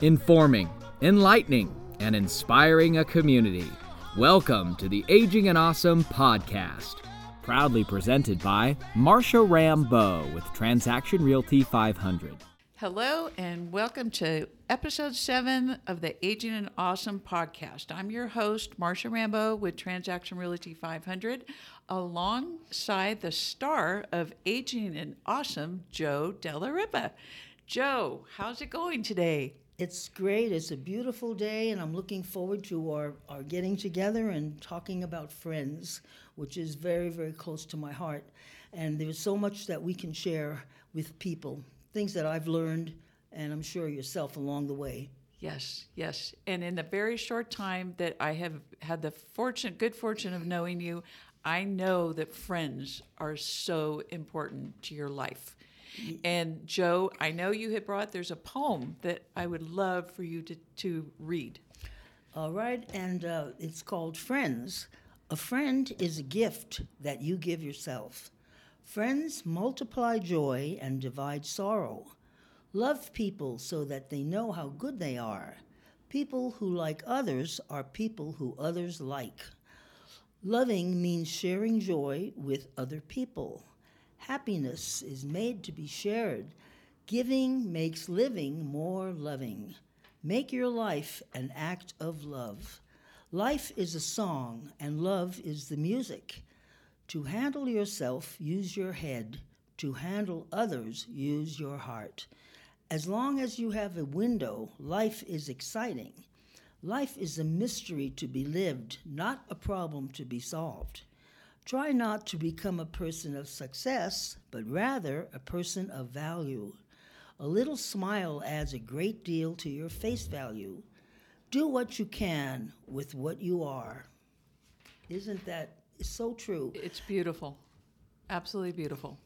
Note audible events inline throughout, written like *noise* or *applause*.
informing, enlightening, and inspiring a community. Welcome to the Aging and Awesome podcast. Proudly presented by Marsha Rambo with Transaction Realty 500. Hello, and welcome to episode seven of the Aging and Awesome podcast. I'm your host, Marsha Rambo with Transaction Realty 500, alongside the star of Aging and Awesome, Joe Della Ripa. Joe, how's it going today? It's great. It's a beautiful day, and I'm looking forward to our, our getting together and talking about friends, which is very, very close to my heart. And there's so much that we can share with people things that I've learned, and I'm sure yourself along the way. Yes, yes. And in the very short time that I have had the fortune, good fortune of knowing you, I know that friends are so important to your life. And Joe, I know you had brought, there's a poem that I would love for you to, to read. All right, and uh, it's called Friends. A friend is a gift that you give yourself. Friends multiply joy and divide sorrow. Love people so that they know how good they are. People who like others are people who others like. Loving means sharing joy with other people. Happiness is made to be shared. Giving makes living more loving. Make your life an act of love. Life is a song, and love is the music. To handle yourself, use your head. To handle others, use your heart. As long as you have a window, life is exciting. Life is a mystery to be lived, not a problem to be solved. Try not to become a person of success, but rather a person of value. A little smile adds a great deal to your face value. Do what you can with what you are. Isn't that so true. It's beautiful, absolutely beautiful.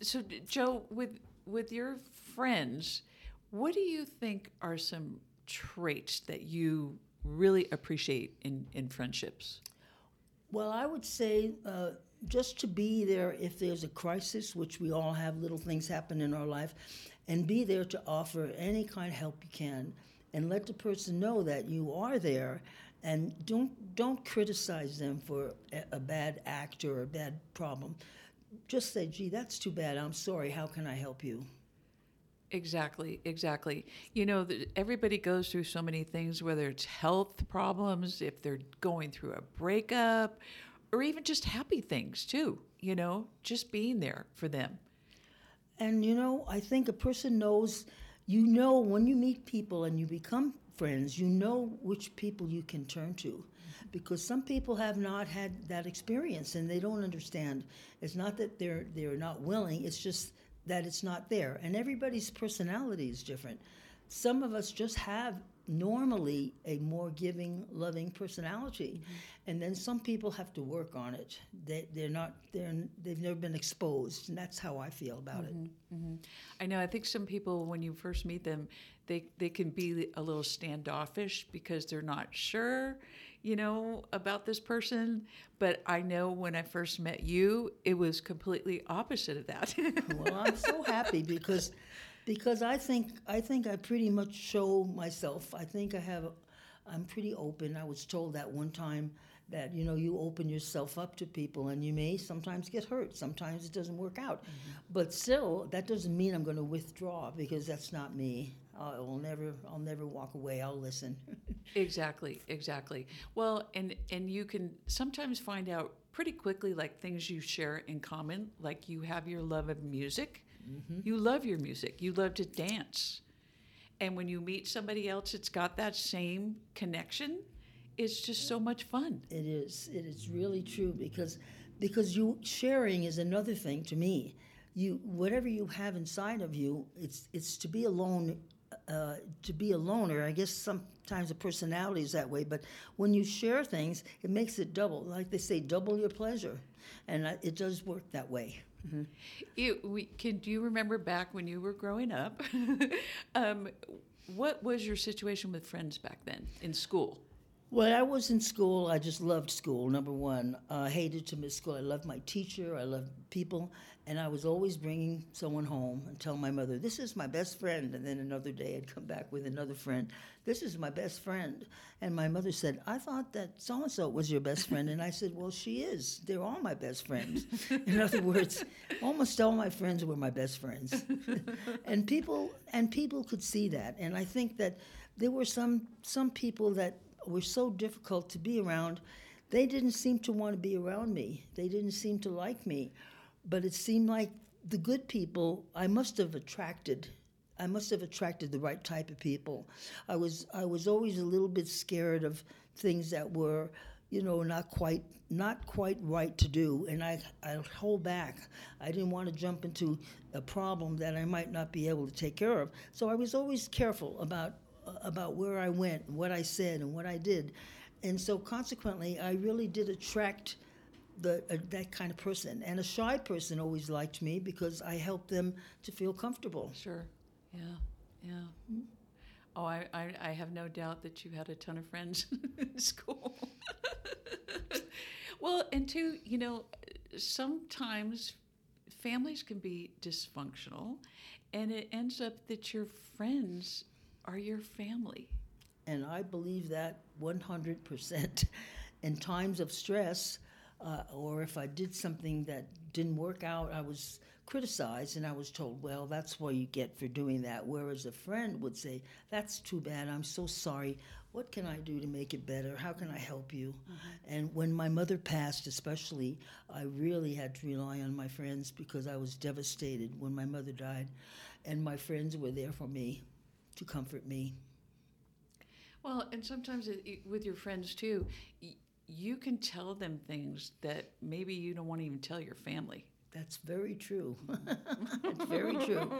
So, Joe, with with your friends, what do you think are some traits that you really appreciate in in friendships? Well, I would say uh, just to be there if there's a crisis, which we all have little things happen in our life, and be there to offer any kind of help you can, and let the person know that you are there and don't don't criticize them for a, a bad act or a bad problem. Just say, "Gee, that's too bad. I'm sorry. How can I help you?" Exactly, exactly. You know, everybody goes through so many things, whether it's health problems, if they're going through a breakup, or even just happy things too. You know, just being there for them. And you know, I think a person knows. You know, when you meet people and you become friends, you know which people you can turn to. Because some people have not had that experience and they don't understand. It's not that they're they're not willing, it's just that it's not there. And everybody's personality is different. Some of us just have normally a more giving, loving personality, mm-hmm. and then some people have to work on it. They, they're not they're they've never been exposed, and that's how I feel about mm-hmm. it. Mm-hmm. I know. I think some people, when you first meet them, they they can be a little standoffish because they're not sure, you know, about this person. But I know when I first met you, it was completely opposite of that. *laughs* well, I'm so happy because because I think I think I pretty much show myself. I think I have I'm pretty open. I was told that one time that you know you open yourself up to people and you may sometimes get hurt sometimes it doesn't work out mm-hmm. but still that doesn't mean i'm going to withdraw because that's not me i will never i'll never walk away i'll listen *laughs* exactly exactly well and and you can sometimes find out pretty quickly like things you share in common like you have your love of music Mm-hmm. You love your music, you love to dance. And when you meet somebody else that's got that same connection, it's just so much fun. It is. It is really true because because you sharing is another thing to me. You whatever you have inside of you, it's it's to be alone uh, to be a loner. I guess sometimes a personality is that way, but when you share things, it makes it double. Like they say, double your pleasure, and it does work that way. Mm-hmm. You, we, can do you remember back when you were growing up? *laughs* um, what was your situation with friends back then in school? When I was in school, I just loved school, number one. I hated to miss school. I loved my teacher, I loved people, and I was always bringing someone home and telling my mother, This is my best friend. And then another day I'd come back with another friend. This is my best friend. And my mother said, I thought that so and so was your best friend. And I said, Well, she is. They're all my best friends. *laughs* in other words, almost all my friends were my best friends. *laughs* and people and people could see that. And I think that there were some some people that were so difficult to be around. They didn't seem to want to be around me. They didn't seem to like me. But it seemed like the good people I must have attracted. I must have attracted the right type of people. I was I was always a little bit scared of things that were, you know, not quite not quite right to do, and I I hold back. I didn't want to jump into a problem that I might not be able to take care of. So I was always careful about about where I went, what I said, and what I did. And so consequently, I really did attract the, uh, that kind of person. And a shy person always liked me because I helped them to feel comfortable. Sure. Yeah. Yeah. Oh, I, I, I have no doubt that you had a ton of friends *laughs* in school. *laughs* well, and two, you know, sometimes families can be dysfunctional, and it ends up that your friends are your family. And I believe that 100%. In times of stress, uh, or if I did something that didn't work out, I was criticized and I was told, well, that's what you get for doing that. Whereas a friend would say, that's too bad. I'm so sorry. What can I do to make it better? How can I help you? Mm-hmm. And when my mother passed, especially, I really had to rely on my friends because I was devastated when my mother died. And my friends were there for me to comfort me. Well, and sometimes it, with your friends too, you can tell them things that maybe you don't want to even tell your family. That's very true. *laughs* That's very true.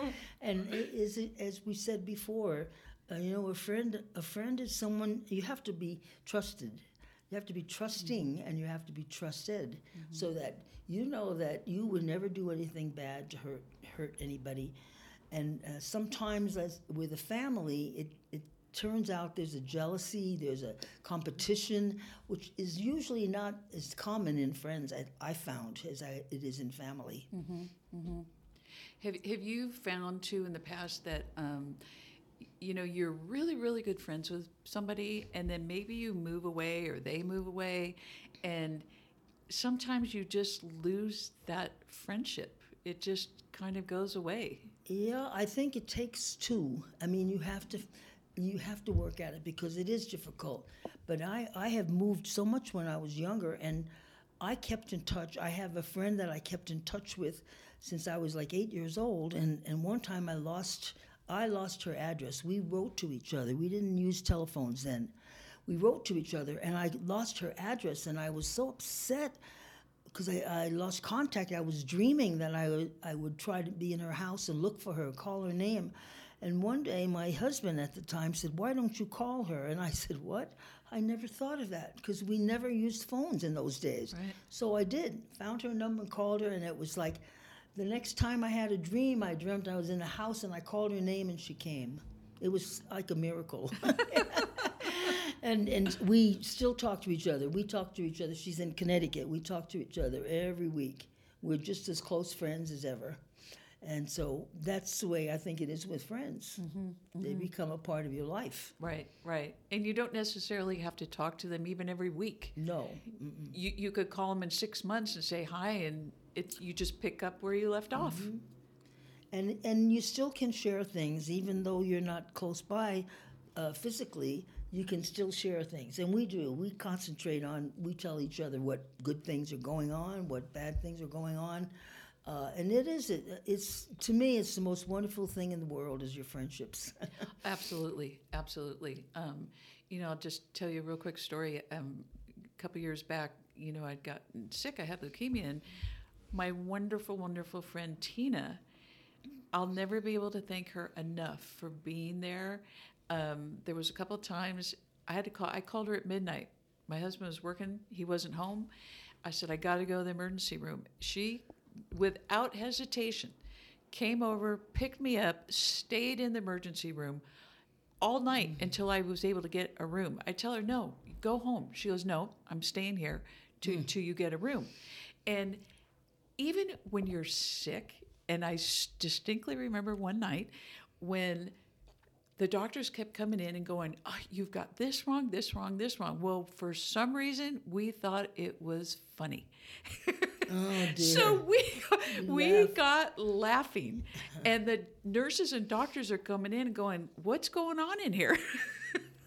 And it is as we said before, uh, you know, a friend a friend is someone you have to be trusted. You have to be trusting mm-hmm. and you have to be trusted mm-hmm. so that you know that you would never do anything bad to hurt hurt anybody and uh, sometimes, as with a family, it, it turns out there's a jealousy, there's a competition, which is usually not as common in friends, I, I found, as I, it is in family. Mm-hmm, mm-hmm. Have, have you found, too, in the past that, um, you know, you're really, really good friends with somebody, and then maybe you move away or they move away, and sometimes you just lose that friendship? It just kind of goes away. Yeah, I think it takes two. I mean, you have to you have to work at it because it is difficult. But I I have moved so much when I was younger and I kept in touch. I have a friend that I kept in touch with since I was like 8 years old and and one time I lost I lost her address. We wrote to each other. We didn't use telephones then. We wrote to each other and I lost her address and I was so upset because I, I, lost contact. I was dreaming that I would, I would try to be in her house and look for her, call her name. And one day, my husband at the time said, Why don't you call her? And I said, What? I never thought of that because we never used phones in those days. Right. So I did, found her number, called her, and it was like the next time I had a dream, I dreamt I was in a house and I called her name and she came. It was like a miracle. *laughs* and and we still talk to each other. We talk to each other. She's in Connecticut. We talk to each other every week. We're just as close friends as ever. And so that's the way I think it is with friends. Mm-hmm, mm-hmm. They become a part of your life. Right, right. And you don't necessarily have to talk to them even every week. No. You, you could call them in six months and say hi, and it's, you just pick up where you left off. Mm-hmm. And, and you still can share things, even though you're not close by uh, physically you can still share things. And we do. We concentrate on, we tell each other what good things are going on, what bad things are going on. Uh, and it is, it, it's, to me, it's the most wonderful thing in the world is your friendships. *laughs* absolutely, absolutely. Um, you know, I'll just tell you a real quick story. Um, a couple years back, you know, I'd gotten sick. I had leukemia. And my wonderful, wonderful friend Tina, I'll never be able to thank her enough for being there um, there was a couple times I had to call. I called her at midnight. My husband was working. He wasn't home. I said, I got to go to the emergency room. She, without hesitation, came over, picked me up, stayed in the emergency room all night mm-hmm. until I was able to get a room. I tell her, no, go home. She goes, no, I'm staying here to, mm. till you get a room. And even when you're sick, and I s- distinctly remember one night when the doctors kept coming in and going, oh, You've got this wrong, this wrong, this wrong. Well, for some reason, we thought it was funny. *laughs* Oh. *laughs* So we we laugh. got laughing, uh-huh. and the nurses and doctors are coming in and going, "What's going on in here?"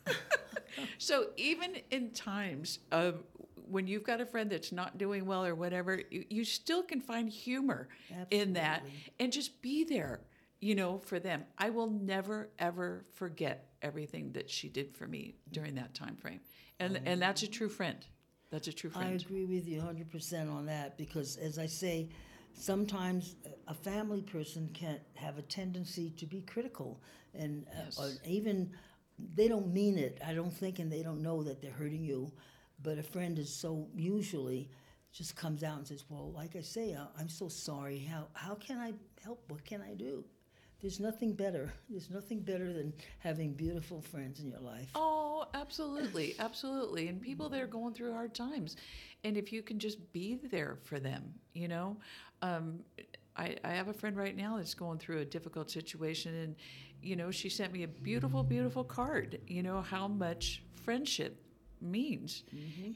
*laughs* so even in times of when you've got a friend that's not doing well or whatever, you, you still can find humor in that and just be there, you know, for them. I will never ever forget everything that she did for me during that time frame, and and that's a oh. true friend. That's a true friend. I agree with you 100% on that because, as I say, sometimes a family person can have a tendency to be critical and uh, or even they don't mean it. I don't think, and they don't know that they're hurting you. But a friend is so usually just comes out and says, "Well, like I say, I- I'm so sorry. How how can I help? What can I do?" There's nothing better. There's nothing better than having beautiful friends in your life. Oh, absolutely, absolutely. And people that are going through hard times, and if you can just be there for them, you know. Um, I, I have a friend right now that's going through a difficult situation, and you know, she sent me a beautiful, beautiful card. You know how much friendship means,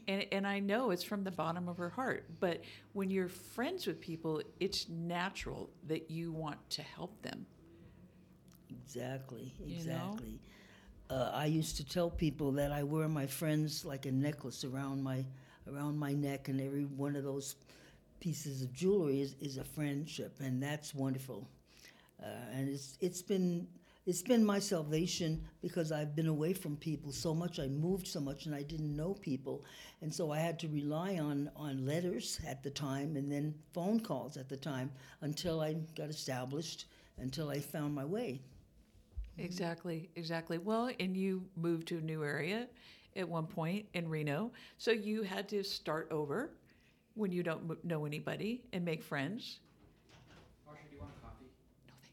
and and I know it's from the bottom of her heart. But when you're friends with people, it's natural that you want to help them. Exactly, You know? exactly. Uh, I used to tell people that I wear my friends like a necklace around my around my neck, and every one of those pieces of jewelry is, is a friendship, and that's wonderful. Uh, and it's it's been it's been my salvation because I've been away from people so much. I moved so much, and I didn't know people, and so I had to rely on on letters at the time, and then phone calls at the time until I got established, until I found my way. Exactly, exactly. Well, and you moved to a new area at one point in Reno, so you had to start over when you don't know anybody and make friends. Marsha, do you want a coffee? No, thank-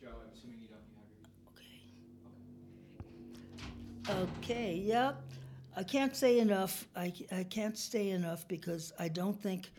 Joe, I'm assuming you don't. You have your. Okay, Okay, yeah. I can't say enough. I, I can't say enough because I don't think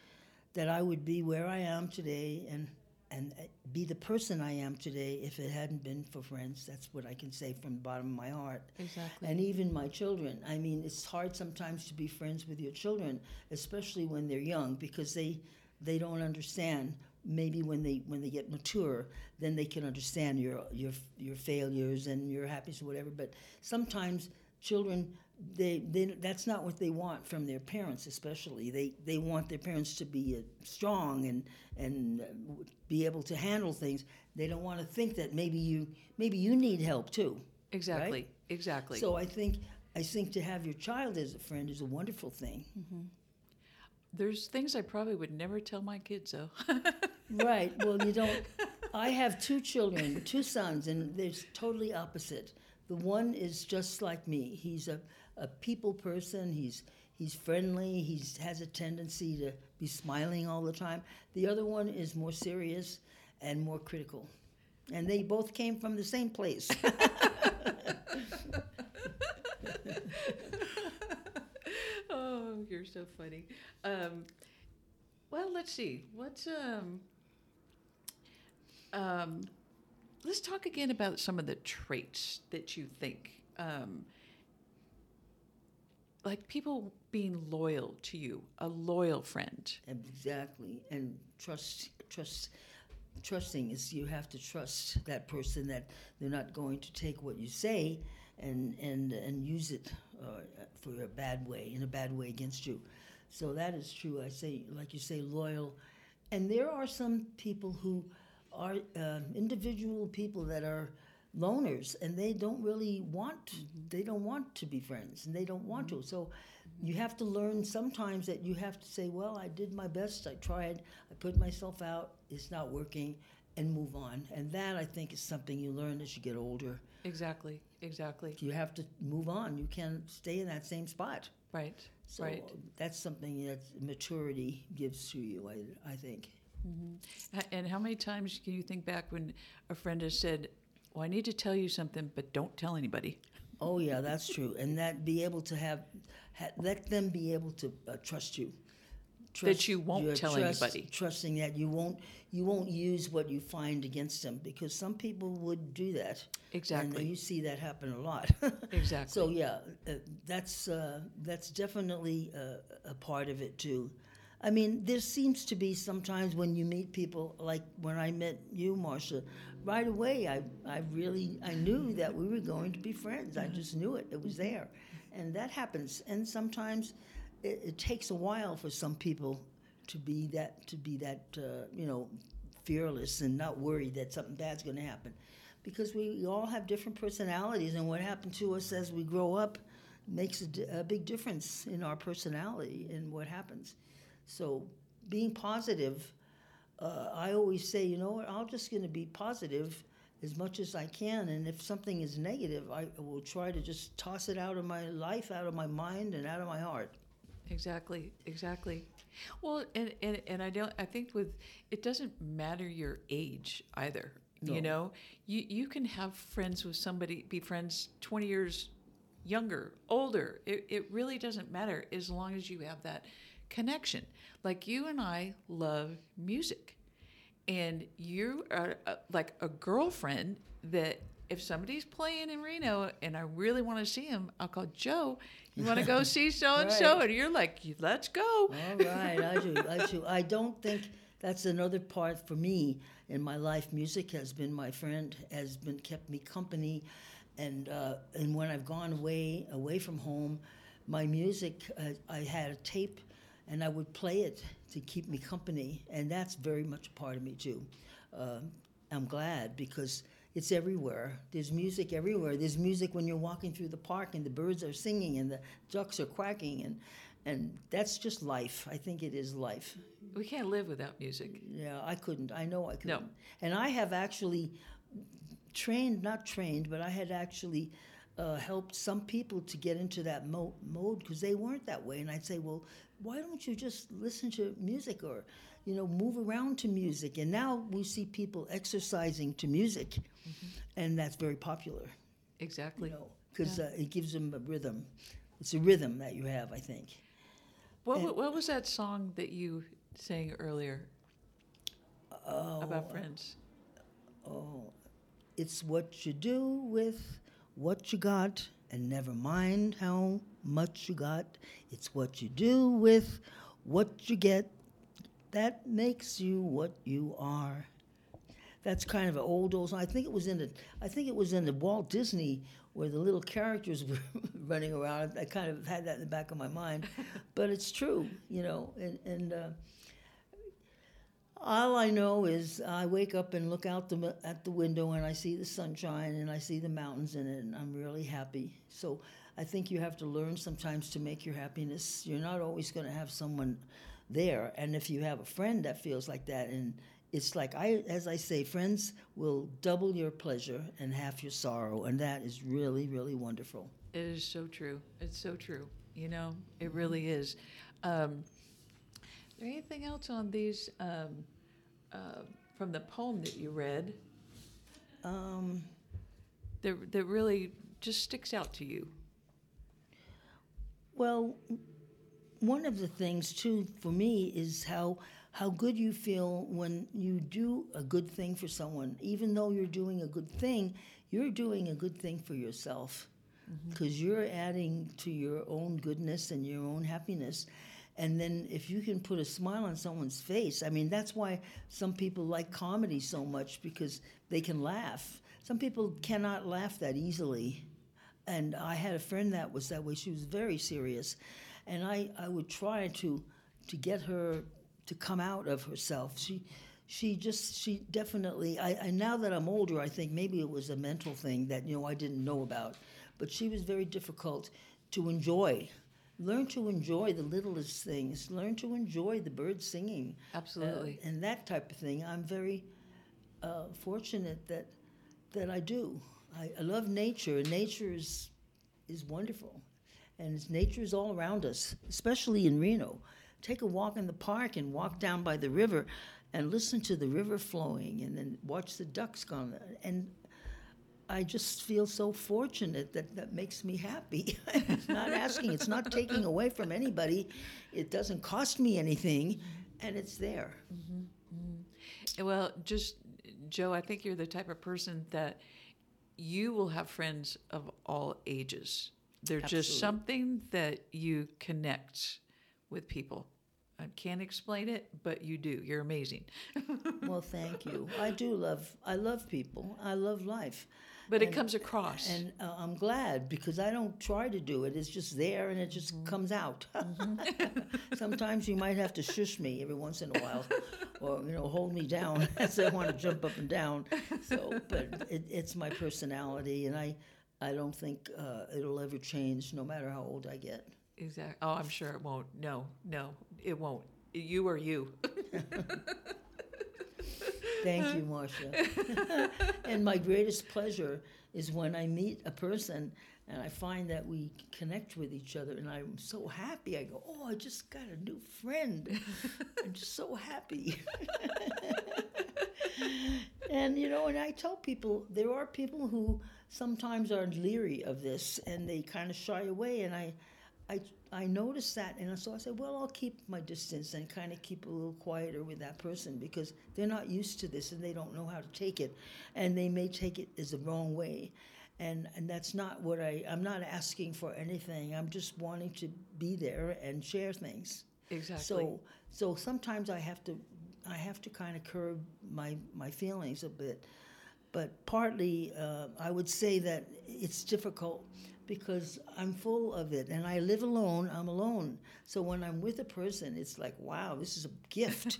that I would be where I am today and and uh, be the person I am today if it hadn't been for friends. That's what I can say from the bottom of my heart. Exactly. And even my children. I mean, it's hard sometimes to be friends with your children, especially when they're young, because they they don't understand. Maybe when they when they get mature, then they can understand your your your failures and your happiness or whatever. But sometimes children they, they that's not what they want from their parents especially they they want their parents to be uh, strong and and uh, be able to handle things they don't want to think that maybe you maybe you need help too exactly, exactly. so I think I think to have your child as a friend is a wonderful thing. There's things I probably would never tell my kids, though. *laughs* right. Well, you don't. I have two children, two sons, and they're totally opposite. The one is just like me. He's a, a people person. He's he's friendly. He has a tendency to be smiling all the time. The other one is more serious and more critical. And they both came from the same place. *laughs* oh, you're so funny. Um, well, let's see. What's um, um, let's talk again about some of the traits that you think, um, like people being loyal to you, a loyal friend. Exactly, and trust, trust, trusting is you have to trust that person that they're not going to take what you say and and and use it uh, for a bad way in a bad way against you. So that is true. I say, like you say, loyal, and there are some people who are uh, individual people that are loners and they don't really want they don't want to be friends and they don't want to so you have to learn sometimes that you have to say well i did my best i tried i put myself out it's not working and move on and that i think is something you learn as you get older Exactly. Exactly. you have to move on you can't stay in that same spot Right. so right. that's something that maturity gives to you i, I think H- And how many times can you think back when a friend has said, well, I need to tell you something, but don't tell anybody. *laughs* Oh yeah, that's true, and that be able to have, ha, let them be able to uh, trust you. Trust, That you won't tell trust- anybody. Trusting that you won't you won't use what you find against them because some people would do that. Exactly. And you see that happen a lot. *laughs* Exactly. So yeah, uh, that's uh, that's definitely uh, a part of it too. I mean, there seems to be sometimes when you meet people, like when I met you, Marsha, right away I, I really I knew that we were going to be friends. I just knew it. It was there, and that happens. And sometimes it, it takes a while for some people to be that to be that uh, you know fearless and not worried that something bad's going to happen because we all have different personalities and what happened to us as we grow up makes a, a big difference in our personality and what happens so being positive uh, i always say you know what i'm just going to be positive as much as i can and if something is negative i will try to just toss it out of my life out of my mind and out of my heart Exactly, exactly. Well, and, and, and I don't, I think with, it doesn't matter your age either. No. You know, you, you can have friends with somebody, be friends 20 years younger, older. It, it really doesn't matter as long as you have that connection. Like you and I love music. And you are uh, like a girlfriend that if somebody's playing in Reno and I really want to see him, I'll call Joe. You want to go see *laughs* so and so? And you're like, let's go. All right, I do. I do. I don't think that's another part for me in my life. Music has been my friend, has been kept me company, and uh, and when I've gone away away from home, my music uh, I had a tape, and I would play it to keep me company, and that's very much a part of me too. Uh, I'm glad because it's everywhere. There's music everywhere. There's music when you're walking through the park and the birds are singing and the ducks are quacking and and that's just life. I think it is life. We can't live without music. Yeah, I couldn't. I know I couldn't. No. And I have actually trained, not trained, but I had actually uh, helped some people to get into that mo- mode because they weren't that way. And I'd say, well, why don't you just listen to music or, you know, move around to music? And now we see people exercising to music, and that's very popular. Exactly. You know, because uh, it gives them a rhythm. It's a rhythm that you have, I think. What, wa- what was that song that you sang earlier about friends? Oh, it's what you do with what you got, and never mind how much you got. It's what you do with what you get that makes you what you are. That's kind of an old old song. I think it was in the I think it was in the Walt Disney where the little characters *laughs* were running around. I kind of had that in the back of my mind, *laughs* but it's true, you know. And, and uh, all I know is I wake up and look out the, at the window and I see the sunshine and I see the mountains in it and I'm really happy. So I think you have to learn sometimes to make your happiness. You're not always going to have someone there, and if you have a friend that feels like that, and it's like I, as I say, friends will double your pleasure and half your sorrow, and that is really, really wonderful. It is so true. It's so true. You know, it really is. Um, is there anything else on these um, uh, from the poem that you read Um, that, that really just sticks out to you? Well, one of the things too for me is how how good you feel when you do a good thing for someone. Even though you're doing a good thing, you're doing a good thing for yourself mm-hmm. because you're adding to your own goodness and your own happiness. And then if you can put a smile on someone's face, I mean, that's why some people like comedy so much because they can laugh. Some people cannot laugh that easily and I had a friend that was that way. She was very serious, and I, I would try to to get her to come out of herself. She she just she definitely I, I now that I'm older, I think maybe it was a mental thing that you know I didn't know about, but she was very difficult to enjoy. Learn to enjoy the littlest things. Learn to enjoy the birds singing. Absolutely. Uh, and that type of thing. I'm very uh, fortunate that that I do. I, I love nature, and nature is is wonderful, and nature is all around us, especially in Reno. Take a walk in the park and walk down by the river, and listen to the river flowing, and then watch the ducks come. And I just feel so fortunate that that makes me happy. *laughs* it's not asking, it's not taking away from anybody. It doesn't cost me anything, and it's there. Mm-hmm, mm-hmm. Well, just Joe, I think you're the type of person that you will have friends of all ages. They're just something that you connect with people. I can't explain it, but you do. You're amazing. *laughs* Well, thank you. I do love. I love people. I love life. But it comes across. And uh, I'm glad because I don't try to do it. It's just there and it just Mm-hmm. comes out. *laughs* *laughs* Sometimes you might have to shush me every once in a while or, you know, hold me down *laughs* as I want to jump up and down. So, but it, it's my personality and I, I don't think uh, it'll ever change no matter how old I get. exactly. Oh, I'm sure it won't. No, no, it won't. You are you. Thank you, Marsha. *laughs* and my greatest pleasure is when I meet a person and I find that we connect with each other, and I'm so happy. I go, "Oh, I just got a new friend. *laughs* I'm just so happy." *laughs* and you know, and I tell people there are people who sometimes are leery of this, and they kind of shy away, and I. I, I noticed that, and so I said, well, I'll keep my distance and kind of keep a little quieter with that person because they're not used to this and they don't know how to take it, and they may take it as the wrong way, and and that's not what I. I'm not asking for anything. I'm just wanting to be there and share things. Exactly. So so sometimes I have to I have to kind of curb my my feelings a bit, but partly uh, I would say that it's difficult because I'm full of it and I live alone. I'm alone. So when I'm with a person, it's like wow, this is a gift.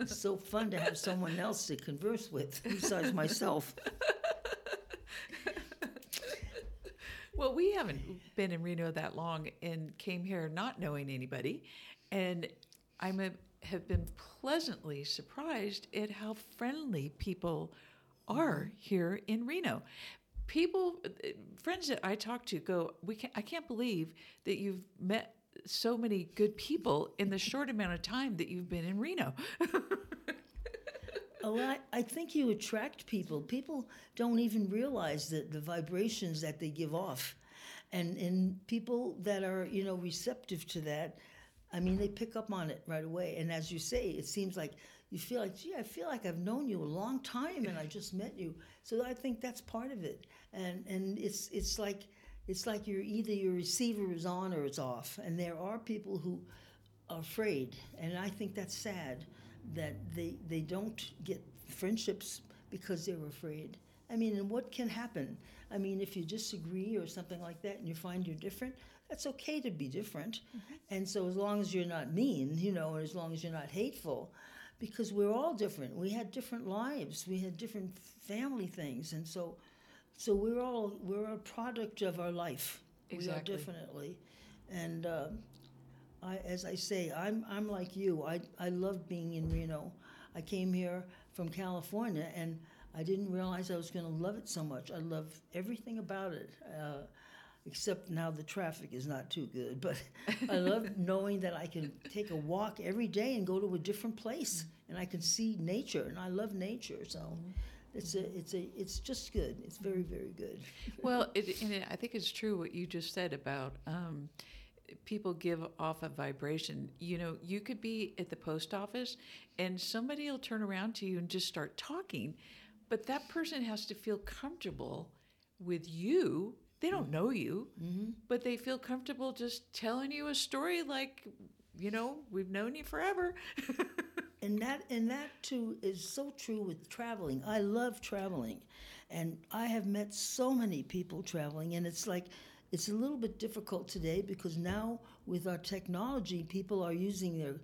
it's so fun to have someone else to converse with besides myself. Well, we haven't been in Reno that long and came here not knowing anybody. And I'm a, have been pleasantly surprised at how friendly people are here in Reno. People, uh, friends that I talk to go, we can, I can't believe that you've met so many good people in the short amount of time that you've been in Reno. *laughs* Oh, I, I think you attract people. People don't even realize that the vibrations that they give off. And, and people that are, you know, receptive to that, I mean, they pick up on it right away. And as you say, it seems like you feel like, gee, I feel like I've known you a long time and I just met you. So I think that's part of it. And, and it's, it's like, it's like you're either your receiver is on or it's off. And there are people who are afraid. And I think that's sad that they, they don't get friendships because they're afraid. I mean, and what can happen? I mean, if you disagree or something like that and you find you're different, that's okay to be different. Mm-hmm. And so, as long as you're not mean, you know, and as long as you're not hateful, because we're all different. We had different lives, we had different family things. And so, so we're all, we're a product of our life. Exactly. We are definitely. And, um, I, as I say, I'm, I'm like you. I, I love being in Reno. I came here from California and I didn't realize I was going to love it so much. I love everything about it, uh, except now the traffic is not too good. *laughs* But I love *laughs* knowing that I can take a walk every day and go to a different place and I can see nature. And I love nature. So it's, a, it's, a, it's just good. It's very, very good. *laughs* well, it, and it, I think it's true what you just said about um, people give off a vibration. You know, you could be at the post office and somebody will turn around to you and just start talking, but that person has to feel comfortable with you. They don't know you, but they feel comfortable just telling you a story like, you know, we've known you forever. *laughs* and that and that too is so true with traveling. I love traveling, and I have met so many people traveling, and it's like it's a little bit difficult today because now with our technology, people are using their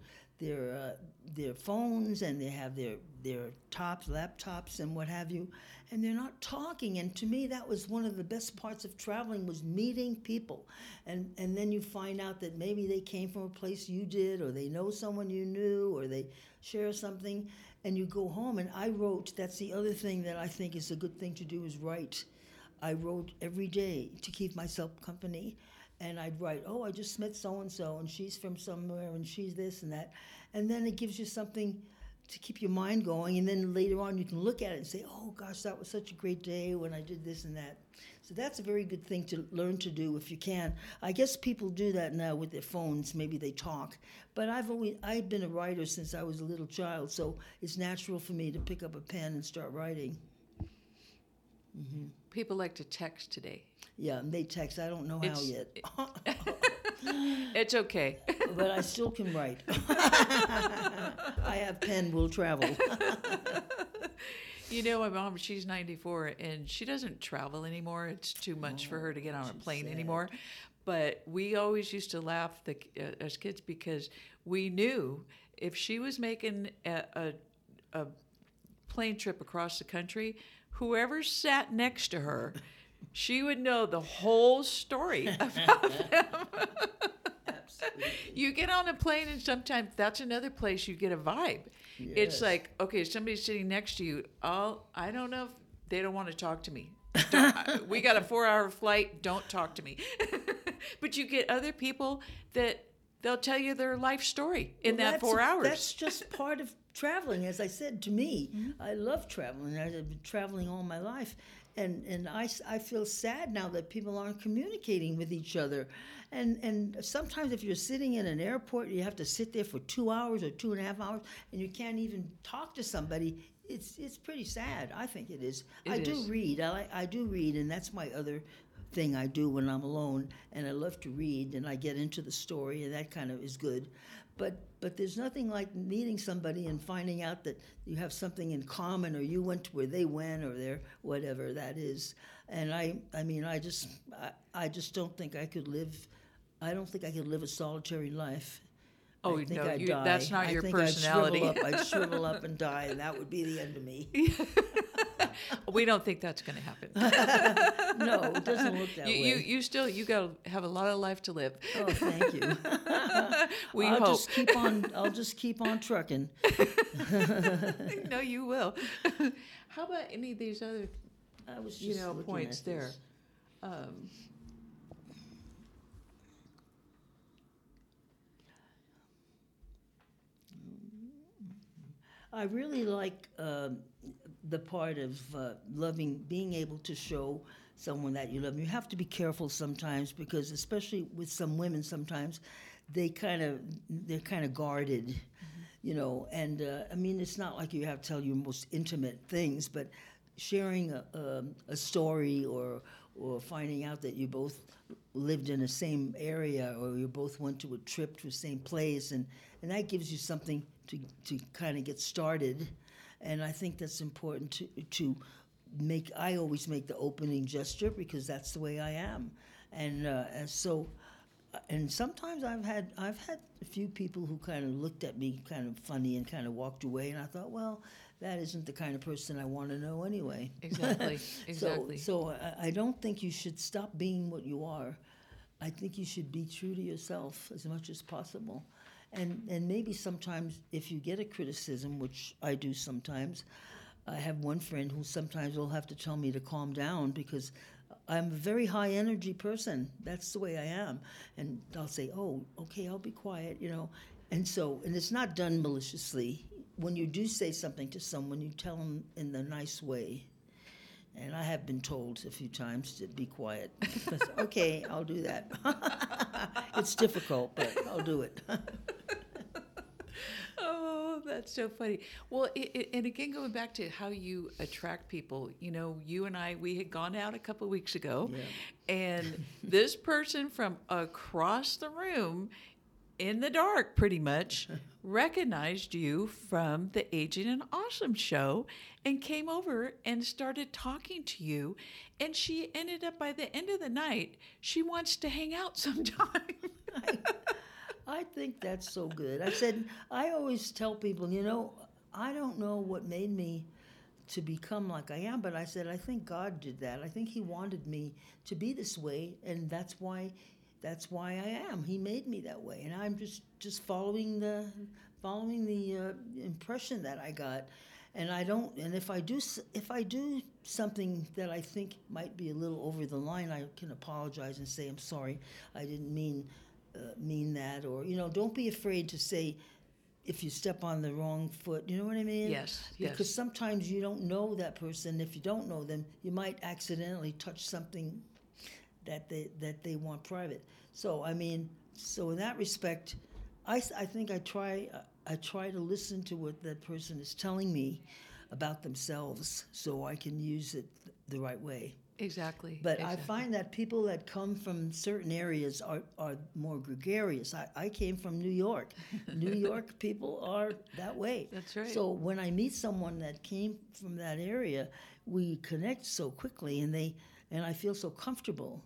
their uh, their phones and they have their their tops, laptops, and what have you, and they're not talking. And to me, that was one of the best parts of traveling was meeting people, and and then you find out that maybe they came from a place you did, or they know someone you knew, or they share something, and you go home. And I wrote. That's the other thing that I think is a good thing to do is write. I wrote every day to keep myself company. And I'd write, oh, I just met so and so, and she's from somewhere, and she's this and that. And then it gives you something to keep your mind going, and then later on you can look at it and say, "Oh gosh, that was such a great day when I did this and that." So that's a very good thing to learn to do if you can. I guess people do that now with their phones. Maybe they talk, but I've always I've been a writer since I was a little child, so it's natural for me to pick up a pen and start writing. Mm-hmm. People like to text today. Yeah, and they text. I don't know how It's- yet, *laughs* It's okay. *laughs* but I still can write. *laughs* I have pen will travel. You know, my mom, she's 94 and she doesn't travel anymore. It's too much for her to get on a plane sad. anymore. But we always used to laugh the, uh, as kids because we knew if she was making a, a, a plane trip across the country, whoever sat next to her, she would know the whole story *laughs* about them. you get on a plane and sometimes that's another place you get a vibe. It's like, okay, somebody's sitting next to you. Oh, I don't know if they don't want to talk to me. We got a four hour flight. Don't talk to me. *laughs* but you get other people that they'll tell you their life story in Well, that four hours. That's just part of traveling. As I said, to me, Mm-hmm. I love traveling. I've been traveling all my life. And, and I, I feel sad now that people aren't communicating with each other. And, and sometimes if you're sitting in an airport, you have to sit there for two hours or two and a half hours, and you can't even talk to somebody. It's, it's pretty sad. I think it is. I It do read. I, like- I do read, and that's my other thing I do when I'm alone, and I love to read, and I get into the story, and that kind of is good. But but there's nothing like meeting somebody and finding out that you have something in common, or you went where they went, or their whatever that is. And I I mean I just I, I just don't think I could live. I don't think I could live a solitary life. Oh, I think no, I'd you- die. that's not I your think personality. I'd shrivel up, I'd shrivel up and *laughs* die, and that would be the end of me. *laughs* we don't think that's going to happen. *laughs* No, it doesn't look that you, way. you, you still, you got to have a lot of life to live. Oh, thank you. We I'll hope. just keep on. I'll just keep on trucking. no, you will. How about any of these other I was just you know, points there. Um, I really like um, the part of uh, loving, being able to show someone that you love. You have to be careful sometimes because, especially with some women, sometimes they kind of they're kind of guarded, you know. And uh, I mean, it's not like you have to tell your most intimate things, but sharing a, um a story or or finding out that you both lived in the same area or you both went to a trip to the same place and, and that gives you something to, to kind of get started and i think that's important to, to make i always make the opening gesture because that's the way i am and, uh, and so and sometimes I've had I've had a few people who kind of looked at me kind of funny and kind of walked away, and I thought, well, that isn't the kind of person I want to know anyway. Exactly, *laughs* exactly. So, so I, I don't think you should stop being what you are. I think you should be true to yourself as much as possible, and and maybe sometimes if you get a criticism, which I do sometimes, I have one friend who sometimes will have to tell me to calm down because I'm a very high energy person. That's the way I am. And I'll say, oh, okay, I'll be quiet, you know. And so, and it's not done maliciously. When you do say something to someone, you tell them in the nice way. And I have been told a few times to be quiet. *laughs* okay, I'll do that. *laughs* it's difficult, but I'll do it. *laughs* *laughs* That's so funny. Well, it, it, and again, going back to how you attract people, you know, you and I, we had gone out a couple weeks ago, and this person from across the room, in the dark, pretty much, *laughs* recognized you from the Aging and Awesome show and came over and started talking to you. And she ended up by the end of the night, she wants to hang out *laughs* sometime. I think that's so good. I said, I always tell people, you know, I don't know what made me to become like I am, but I said, I think God did that. I think He wanted me to be this way, and that's why. That's why I am. He made me that way, and I'm just just following the following the uh, impression that I got. And I don't. And if I do if I do something that I think might be a little over the line, I can apologize and say I'm sorry. I didn't mean uh, mean that, or you know, don't be afraid to say if you step on the wrong foot. You know what I mean? Yes, yes. Because sometimes you don't know that person. If you don't know them, you might accidentally touch something that they that they want private. So I mean, so in that respect, I I think I try I try to listen to what that person is telling me about themselves, so I can use it the right way. Exactly. But I find that people that come from certain areas are, are more gregarious. I, I came from New York. *laughs* New York people are that way. That's right. So when I meet someone that came from that area, we connect so quickly and they and I feel so comfortable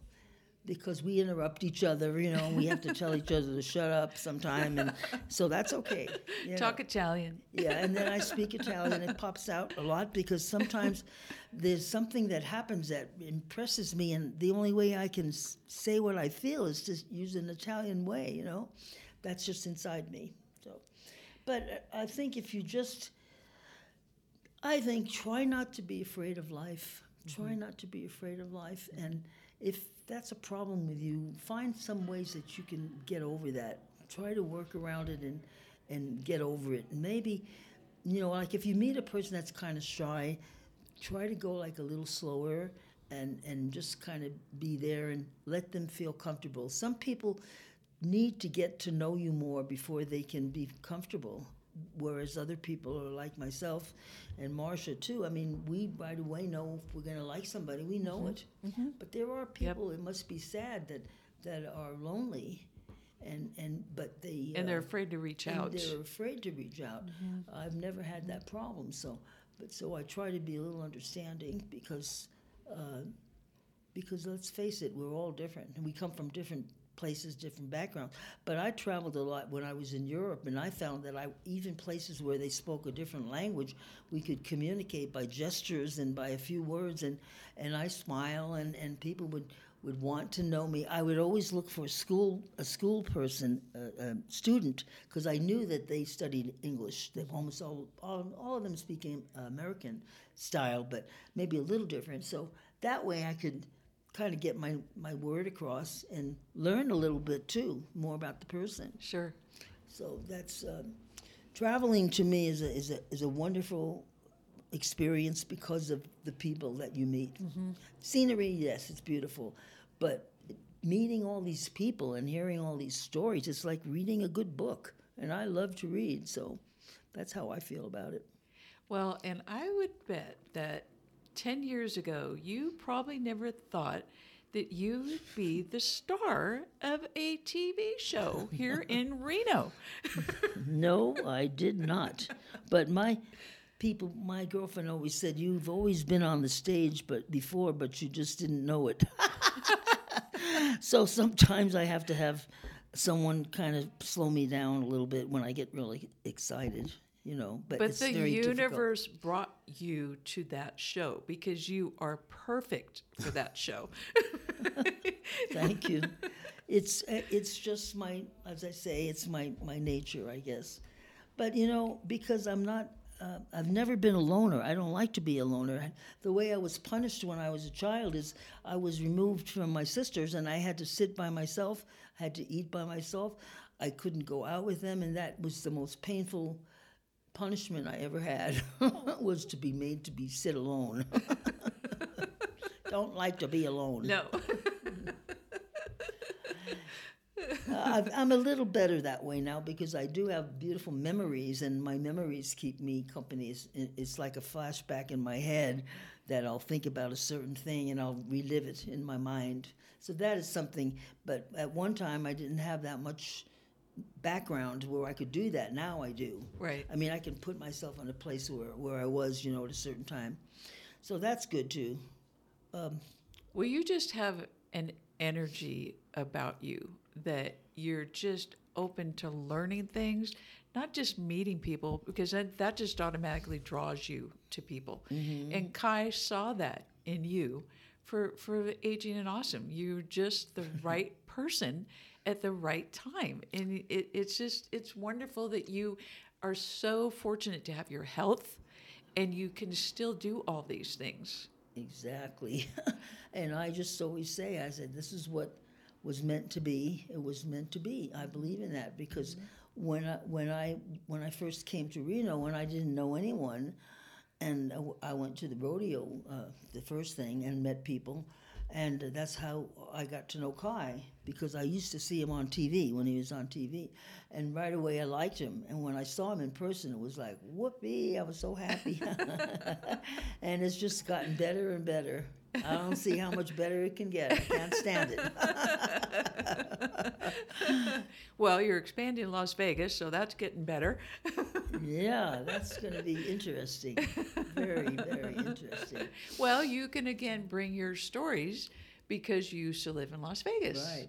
because we interrupt each other, you know, and we have to tell each other to shut up sometime and so that's okay. you know. Talk Italian. Yeah, and then I speak Italian. It pops out a lot because sometimes there's something that happens that impresses me, and the only way I can say what I feel is to use an Italian way. You know, that's just inside me. So, but uh, I think if you just, I think try not to be afraid of life. Try not to be afraid of life, and if that's a problem with you, find some ways that you can get over that. Try to work around it and and get over it. Maybe, you know, like if you meet a person that's kind of shy, try to go like a little slower and and just kind of be there and let them feel comfortable. Some people need to get to know you more before they can be comfortable. Whereas other people are like myself and Marsha too. I mean, we right away know if we're going to like somebody. We know it. But there are people. It must be sad that that are lonely, and and but they And they're uh, afraid to reach and out. they're afraid to reach out. I've never had that problem, so but so I try to be a little understanding because uh, because let's face it, we're all different, and we come from different places, different backgrounds. But I traveled a lot when I was in Europe, and I found that I even places where they spoke a different language, we could communicate by gestures and by a few words, and and I smile, and and people would. Would want to know me. I would always look for a school, a school person, a, a student, because I knew that they studied English. They almost all, all, all of them speaking uh, American style, but maybe a little different. So that way, I could kind of get my, my word across and learn a little bit too, more about the person. Sure. So that's um, traveling to me is a, is a is a wonderful experience because of the people that you meet. Scenery, yes, it's beautiful, but meeting all these people and hearing all these stories, it's like reading a good book. And I love to read, so that's how I feel about it. Well, and I would bet that 10 years ago, you probably never thought that you would be the star of a TV show *laughs* here in Reno. No, I did not. But my people, my girlfriend always said, "You've always been on the stage, but before, but you just didn't know it." *laughs* so sometimes I have to have someone kind of slow me down a little bit when I get really excited, you know. But, But the very difficult. universe brought you to that show because you are perfect for that show. *laughs* Thank you. *laughs* It's uh, it's just my, as I say, it's my my nature, I guess. But you know, because I'm not, uh, I've never been a loner. I don't like to be a loner. The way I was punished when I was a child is I was removed from my sisters, and I had to sit by myself. I had to eat by myself. I couldn't go out with them, and that was the most painful punishment I ever had. *laughs* was to be made to be sit alone. *laughs* don't like to be alone. no. Uh, I've, I'm a little better that way now because I do have beautiful memories, and my memories keep me company. It's, it's like a flashback in my head that I'll think about a certain thing and I'll relive it in my mind. So that is something. But at one time, I didn't have that much background where I could do that. Now I do. Right. I mean, I can put myself in a place where, where I was, you know, at a certain time. So that's good too. Um, Well, you just have an energy about you that you're just open to learning things, not just meeting people, because that, that just automatically draws you to people. And Kai saw that in you for, for Aging and Awesome. You're just the *laughs* right person at the right time. And it, it's just, it's wonderful that you are so fortunate to have your health and you can still do all these things. Exactly. *laughs* and I just always say, I said, this is what was meant to be. It was meant to be. I believe in that because mm-hmm. when I when I when I first came to Reno and I didn't know anyone, and I went to the rodeo uh, the first thing and met people, and that's how I got to know Kai because I used to see him on TV when he was on TV, and right away I liked him. And when I saw him in person, it was like whoopee! I was so happy, *laughs* and it's just gotten better and better. I don't see how much better it can get. I can't stand it. *laughs* Well, you're expanding in Las Vegas, so that's getting better. yeah, that's going to be interesting. Very, very interesting. well, you can again bring your stories because you used to live in Las Vegas. Right.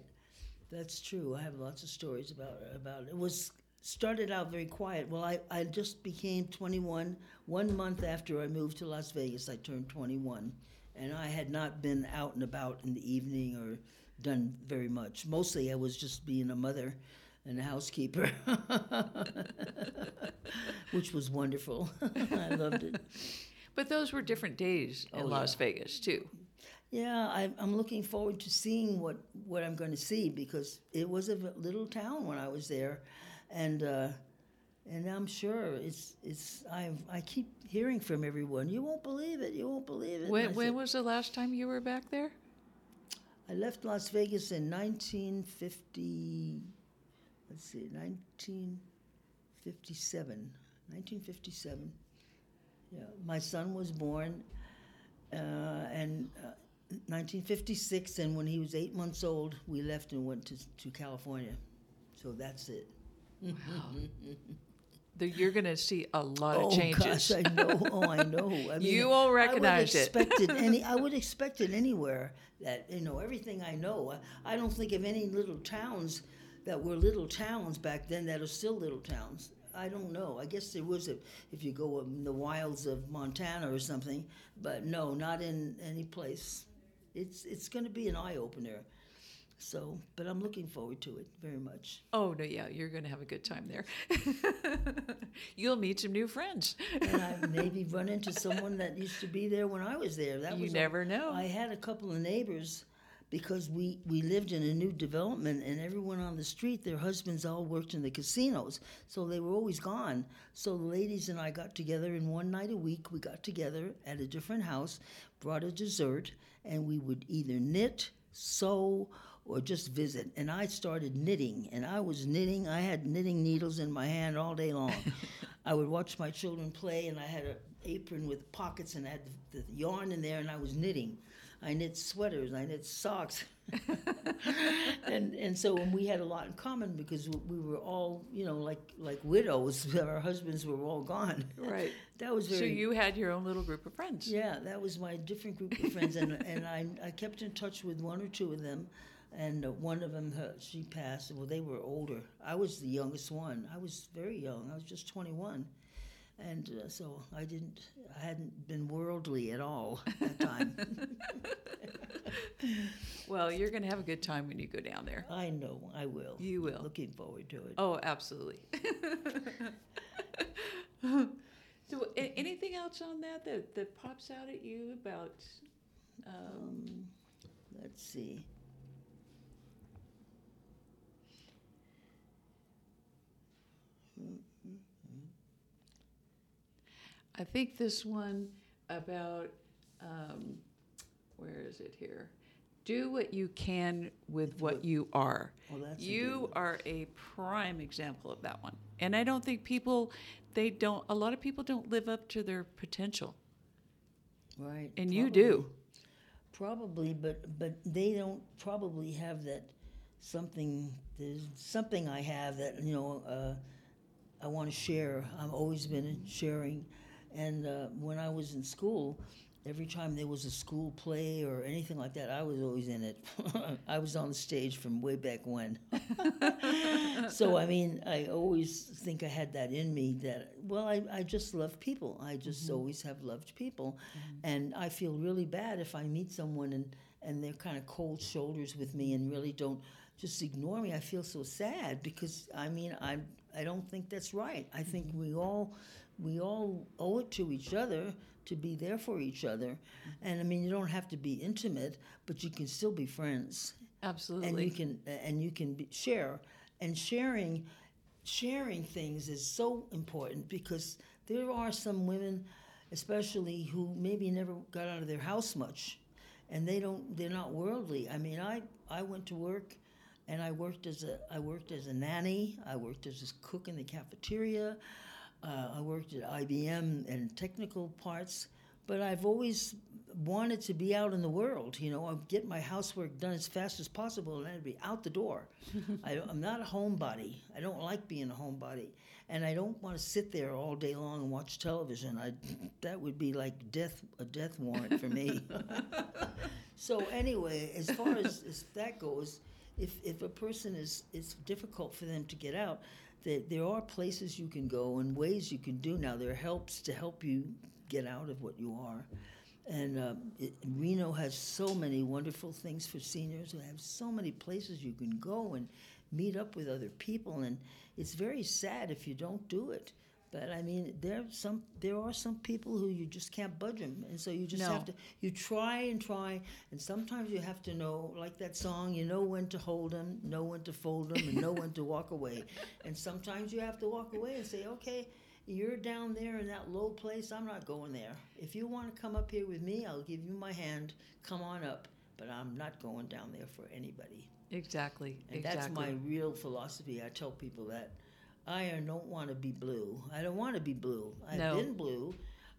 That's true. I have lots of stories about about it. Was started out very quiet. Well, I, I just became 21 one month after I moved to Las Vegas. I turned 21, and I had not been out and about in the evening or done very much. Mostly, I was just being a mother and a housekeeper, *laughs* which was wonderful. *laughs* I loved it. But those were different days in Oh, Las yeah. Vegas too. Yeah, I, I'm looking forward to seeing what, what I'm going to see because it was a little town when I was there, and uh, and I'm sure it's it's I I keep hearing from everyone. You won't believe it. You won't believe it. When, I when said- was the last time you were back there? I left Las Vegas in 1950. Let's see, 1957. 1957. Yeah, my son was born, uh, and uh, 1956. And when he was eight months old, we left and went to to California. So that's it. The, *laughs* you're going to see a lot of changes. oh gosh, I know. *laughs* Oh, I know. I mean, You won't recognize *laughs* I it. would expect it. Any, I would expect it anywhere. That you know, everything I know. I, I don't think of any little towns that were little towns back then that are still little towns. I don't know. I guess there was a, if you go in the wilds of Montana or something, but no, not in any place. It's it's going to be an eye opener. So, but I'm looking forward to it very much. Oh no, yeah, you're going to have a good time there. *laughs* You'll meet some new friends. and I *laughs* maybe run into someone that used to be there when I was there. That You was never know. I had a couple of neighbors because we we lived in a new development, and everyone on the street, their husbands all worked in the casinos, so they were always gone. So the ladies and I got together, and one night a week we got together at a different house, brought a dessert, and we would either knit, sew. Or just visit, and I started knitting, and I was knitting. I had knitting needles in my hand all day long. *laughs* I would watch my children play, and I had an apron with pockets, and I had the, the yarn in there, and I was knitting. I knit sweaters, I knit socks, *laughs* and and so and we had a lot in common because we- we were all you know like like widows. *laughs* Our husbands were all gone. Right. That was very. So you had your own little group of friends. Yeah, that was my different group of friends, and and I I kept in touch with one or two of them, and one of them her, she passed. Well, they were older. I was the youngest one. I was very young. I was just twenty one, and uh, so I didn't. I hadn't been worldly at all at that time. *laughs* Well, you're going to have a good time when you go down there. I know I will. You will. Looking forward to it. Oh, absolutely. *laughs* so, anything else on that, that that pops out at you about? Um, Um, let's see. I think this one about um, where is it here? Do what you can with what you are. Oh, that's a you one. are a prime example of that one. And I don't think people, they don't. A lot of people don't live up to their potential, Right. and you do. Probably, but but they don't probably have that something. There's something I have that you know uh, I want to share. I've always been sharing, and uh, when I was in school, every time there was a school play or anything like that, I was always in it. *laughs* I was on the stage from way back when. *laughs* so I mean, I always think I had that in me. That well, I, I just love people. I just always have loved people, and I feel really bad if I meet someone and and they're kind of cold shoulders with me and really don't just ignore me. I feel so sad because I mean I I don't think that's right. I think mm-hmm. we all we all owe it to each other to be there for each other, mm-hmm. and I mean you don't have to be intimate, but you can still be friends Absolutely. and you can and you can be, share and sharing sharing things is so important because there are some women, especially who maybe never got out of their house much, and they don't they're not worldly. I mean, I I went to work, and I worked as a I worked as a nanny. I worked as a cook in the cafeteria. Uh, I worked at IBM and technical parts, but I've always wanted to be out in the world. You know, I'd get my housework done as fast as possible, and I'd be out the door. *laughs* I, am not a homebody. I don't like being a homebody, and I don't want to sit there all day long and watch television. I that would be like death a death warrant for me. *laughs* so anyway, as far as, as that goes, if if a person is it's difficult for them to get out. that there are places you can go and ways you can do now. There are helps to help you get out of what you are. And uh, it, Reno has so many wonderful things for seniors. We have so many places you can go and meet up with other people, and it's very sad if you don't do it. But I mean, there some there are some people who you just can't budge them, and so you just No. have to you try and try, and sometimes you have to know, like that song, you know when to hold them, know when to fold them, and know when to walk *laughs* away. And sometimes you have to walk away and say, okay, you're down there in that low place. I'm not going there. If you want to come up here with me, I'll give you my hand. Come on up. But I'm not going down there for anybody. Exactly. And exactly. that's my real philosophy. I tell people that I don't want to be blue. I don't want to be blue. I've No. been blue.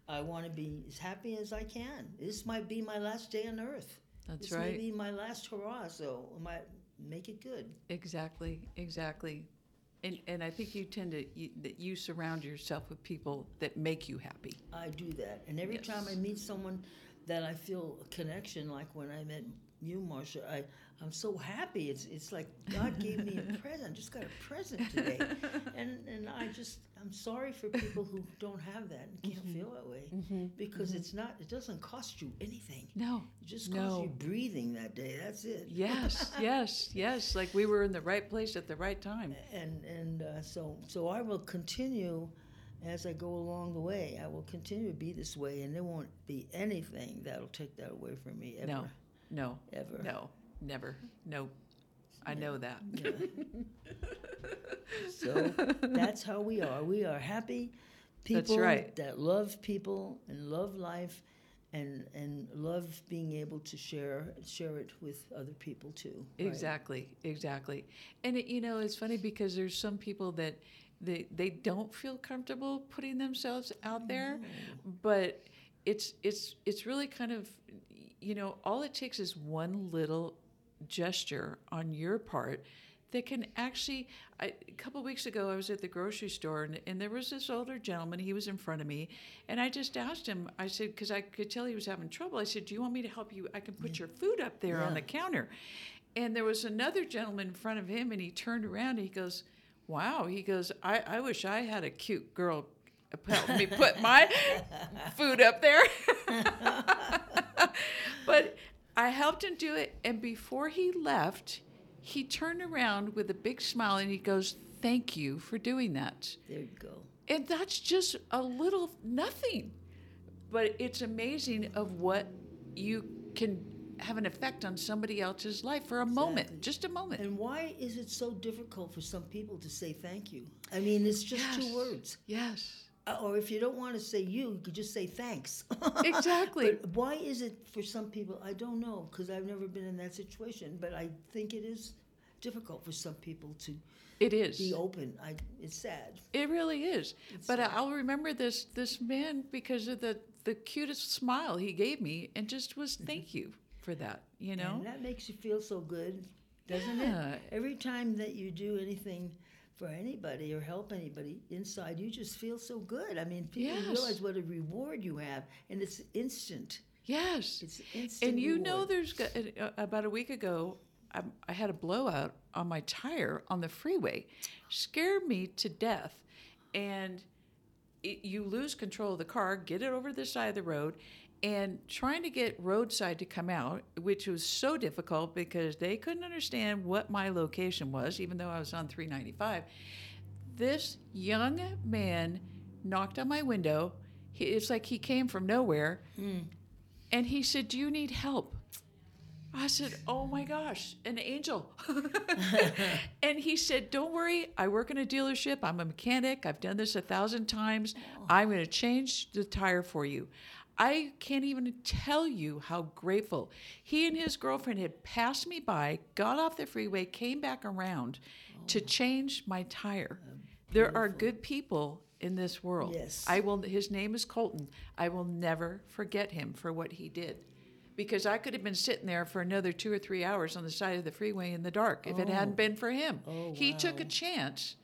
I want to be as happy as I can. This might be my last day on earth. That's right. this may be my last hurrah, so I might make it good. Exactly, exactly. And, and I think you tend to, you, that you surround yourself with people that make you happy. I do that. And every time I meet someone that I feel a connection, like when I met you, Marsha, I, I'm so happy. It's, it's like God gave me a *laughs* present. Just got a present today. *laughs* And, and I just, I'm sorry for people who don't have that and can't Mm-hmm. feel that way. Because it's not, it doesn't cost you anything. No. It just costs No. you breathing that day. That's it. Yes, *laughs* yes, yes. Like we were in the right place at the right time. and and uh, so so I will continue as I go along the way. I will continue to be this way, and there won't be anything that'll take that away from me ever. No, no, ever. no, never. No. I know that. Yeah. *laughs* so that's how we are. We are happy people right. that love people and love life. And, and love being able to share share it with other people too. right? Exactly, exactly. And it, you know, it's funny because there's some people that they they don't feel comfortable putting themselves out there, but it's it's it's really kind of you know, all it takes is one little gesture on your part that can actually I, a couple weeks ago i was at the grocery store and, and there was this older gentleman he was in front of me and i just asked him i said because i could tell he was having trouble i said do you want me to help you? I can put your food up there on the counter and there was another gentleman in front of him and he turned around and he goes wow he goes i, I wish i had a cute girl help me put my *laughs* food up there. *laughs* But I helped him do it, and before he left, he turned around with a big smile and he goes, "Thank you for doing that." There you go. And that's just a little nothing, but it's amazing of what you can have an effect on somebody else's life for a moment, just a moment. And why is it so difficult for some people to say thank you? I mean, it's just Yes. two words. Yes, Or if you don't want to say you, you could just say thanks. *laughs* exactly. But why is it for some people? I don't know because I've never been in that situation. But I think it is difficult for some people to It is. be open. I, it's sad. It really is. but I'll remember this this man because of the the cutest smile he gave me, and just was mm-hmm. thank you for that. You know. And that makes you feel so good, doesn't Yeah. it? Every time that you do anything for anybody or help anybody inside, you just feel so good. I mean, people Yes. realize what a reward you have, and it's instant. Yes. It's instant. And you know, there's uh, about a week ago, I, I had a blowout on my tire on the freeway, scared me to death, and it, you lose control of the car, get it over the side of the road, and trying to get roadside to come out, which was so difficult because they couldn't understand what my location was, even though I was on 395. This young man knocked on my window. He, it's like he came from nowhere, hmm. and he said, "Do you need help?" I said, Oh my gosh, an angel. *laughs* and he said, Don't worry, I work in a dealership. I'm a mechanic. I've done this a thousand times. I'm going to change the tire for you. I can't even tell you how grateful. He and his girlfriend had passed me by, got off the freeway, came back around to oh. change my tire. There are good people in this world. Yes. I will his name is Colton. I will never forget him for what he did. Because I could have been sitting there for another two or three hours on the side of the freeway in the dark if it hadn't oh. been for him. Oh, he took a chance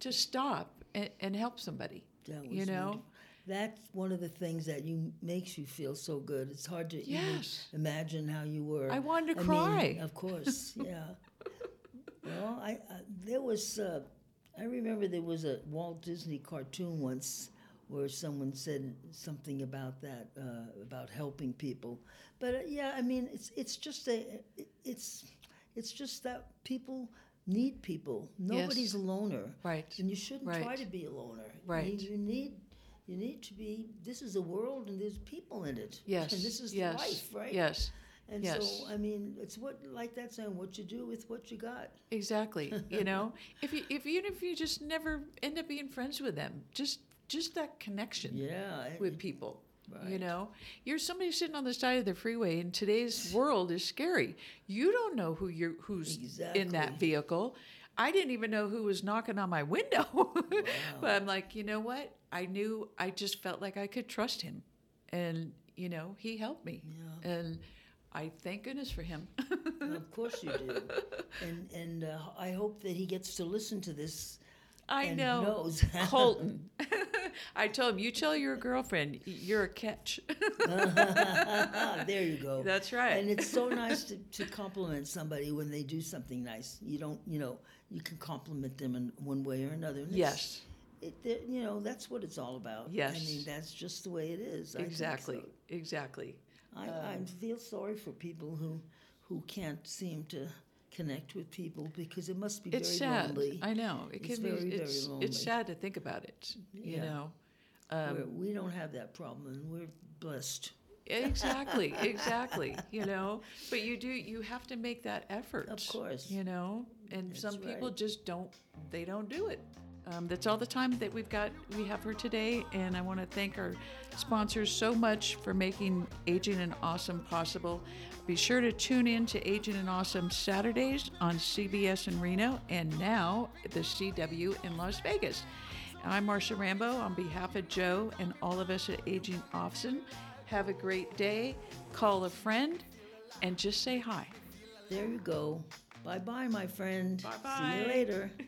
to stop and, and help somebody. That was you know? wonderful. That's one of the things that you makes you feel so good. It's hard to Yes. even imagine how you were. I wanted to mean, cry. of course, *laughs* yeah. well, I, I there was uh, I remember there was a Walt Disney cartoon once where someone said something about that uh, about helping people. But uh, yeah, I mean, it's it's just a it- it's it's just that people need people. Nobody's a loner. Right. And you shouldn't try to be a loner. Right. You, you need you need to be. This is a world, and there's people in it. *laughs* Yes. And this is yes. life, right? Yes. And yes. so, I mean, it's what like that saying, what you do with what you got. Exactly. You *laughs* know, if you if even if you just never end up being friends with them, just just that connection Yeah. with people. You know, you're somebody sitting on the side of the freeway, and today's world is scary. You don't know who you're who's in that vehicle. I didn't even know who was knocking on my window, *laughs* but I'm like, you know what? I knew. I just felt like I could trust him, and you know, he helped me, and I thank goodness for him. Of course you do. *laughs* And and uh, I hope that he gets to listen to this. I and know. knows. Colton. *laughs* I told him, you tell your girlfriend you're a catch. *laughs* *laughs* there you go. That's right. And it's so nice to, to compliment somebody when they do something nice. You don't, you know, you can compliment them in one way or another. And yes, It, you know, that's what it's all about. Yes. I mean, that's just the way it is. I exactly. so. Exactly. I, I um, feel sorry for people who who can't seem to connect with people because it must be It's very sad. lonely. I know. It It's can be very, very it's, lonely. it's sad to think about it. You Yeah. know. Where um, we don't have that problem, and we're blessed. Exactly, *laughs* exactly. You know, but you do. You have to make that effort. Of course. You know, and That's some people right. just don't. They don't do it. Um, that's all the time that we've got. We have for today, and I want to thank our sponsors so much for making Aging and Awesome possible. Be sure to tune in to Aging and Awesome Saturdays on CBS in Reno, and now the CW in Las Vegas. I'm Marsha Rambo on behalf of Joe and all of us at Aging Awesome. Have a great day. Call a friend, and just say hi. There you go. Bye bye, my friend. See Bye-bye. you later. *laughs*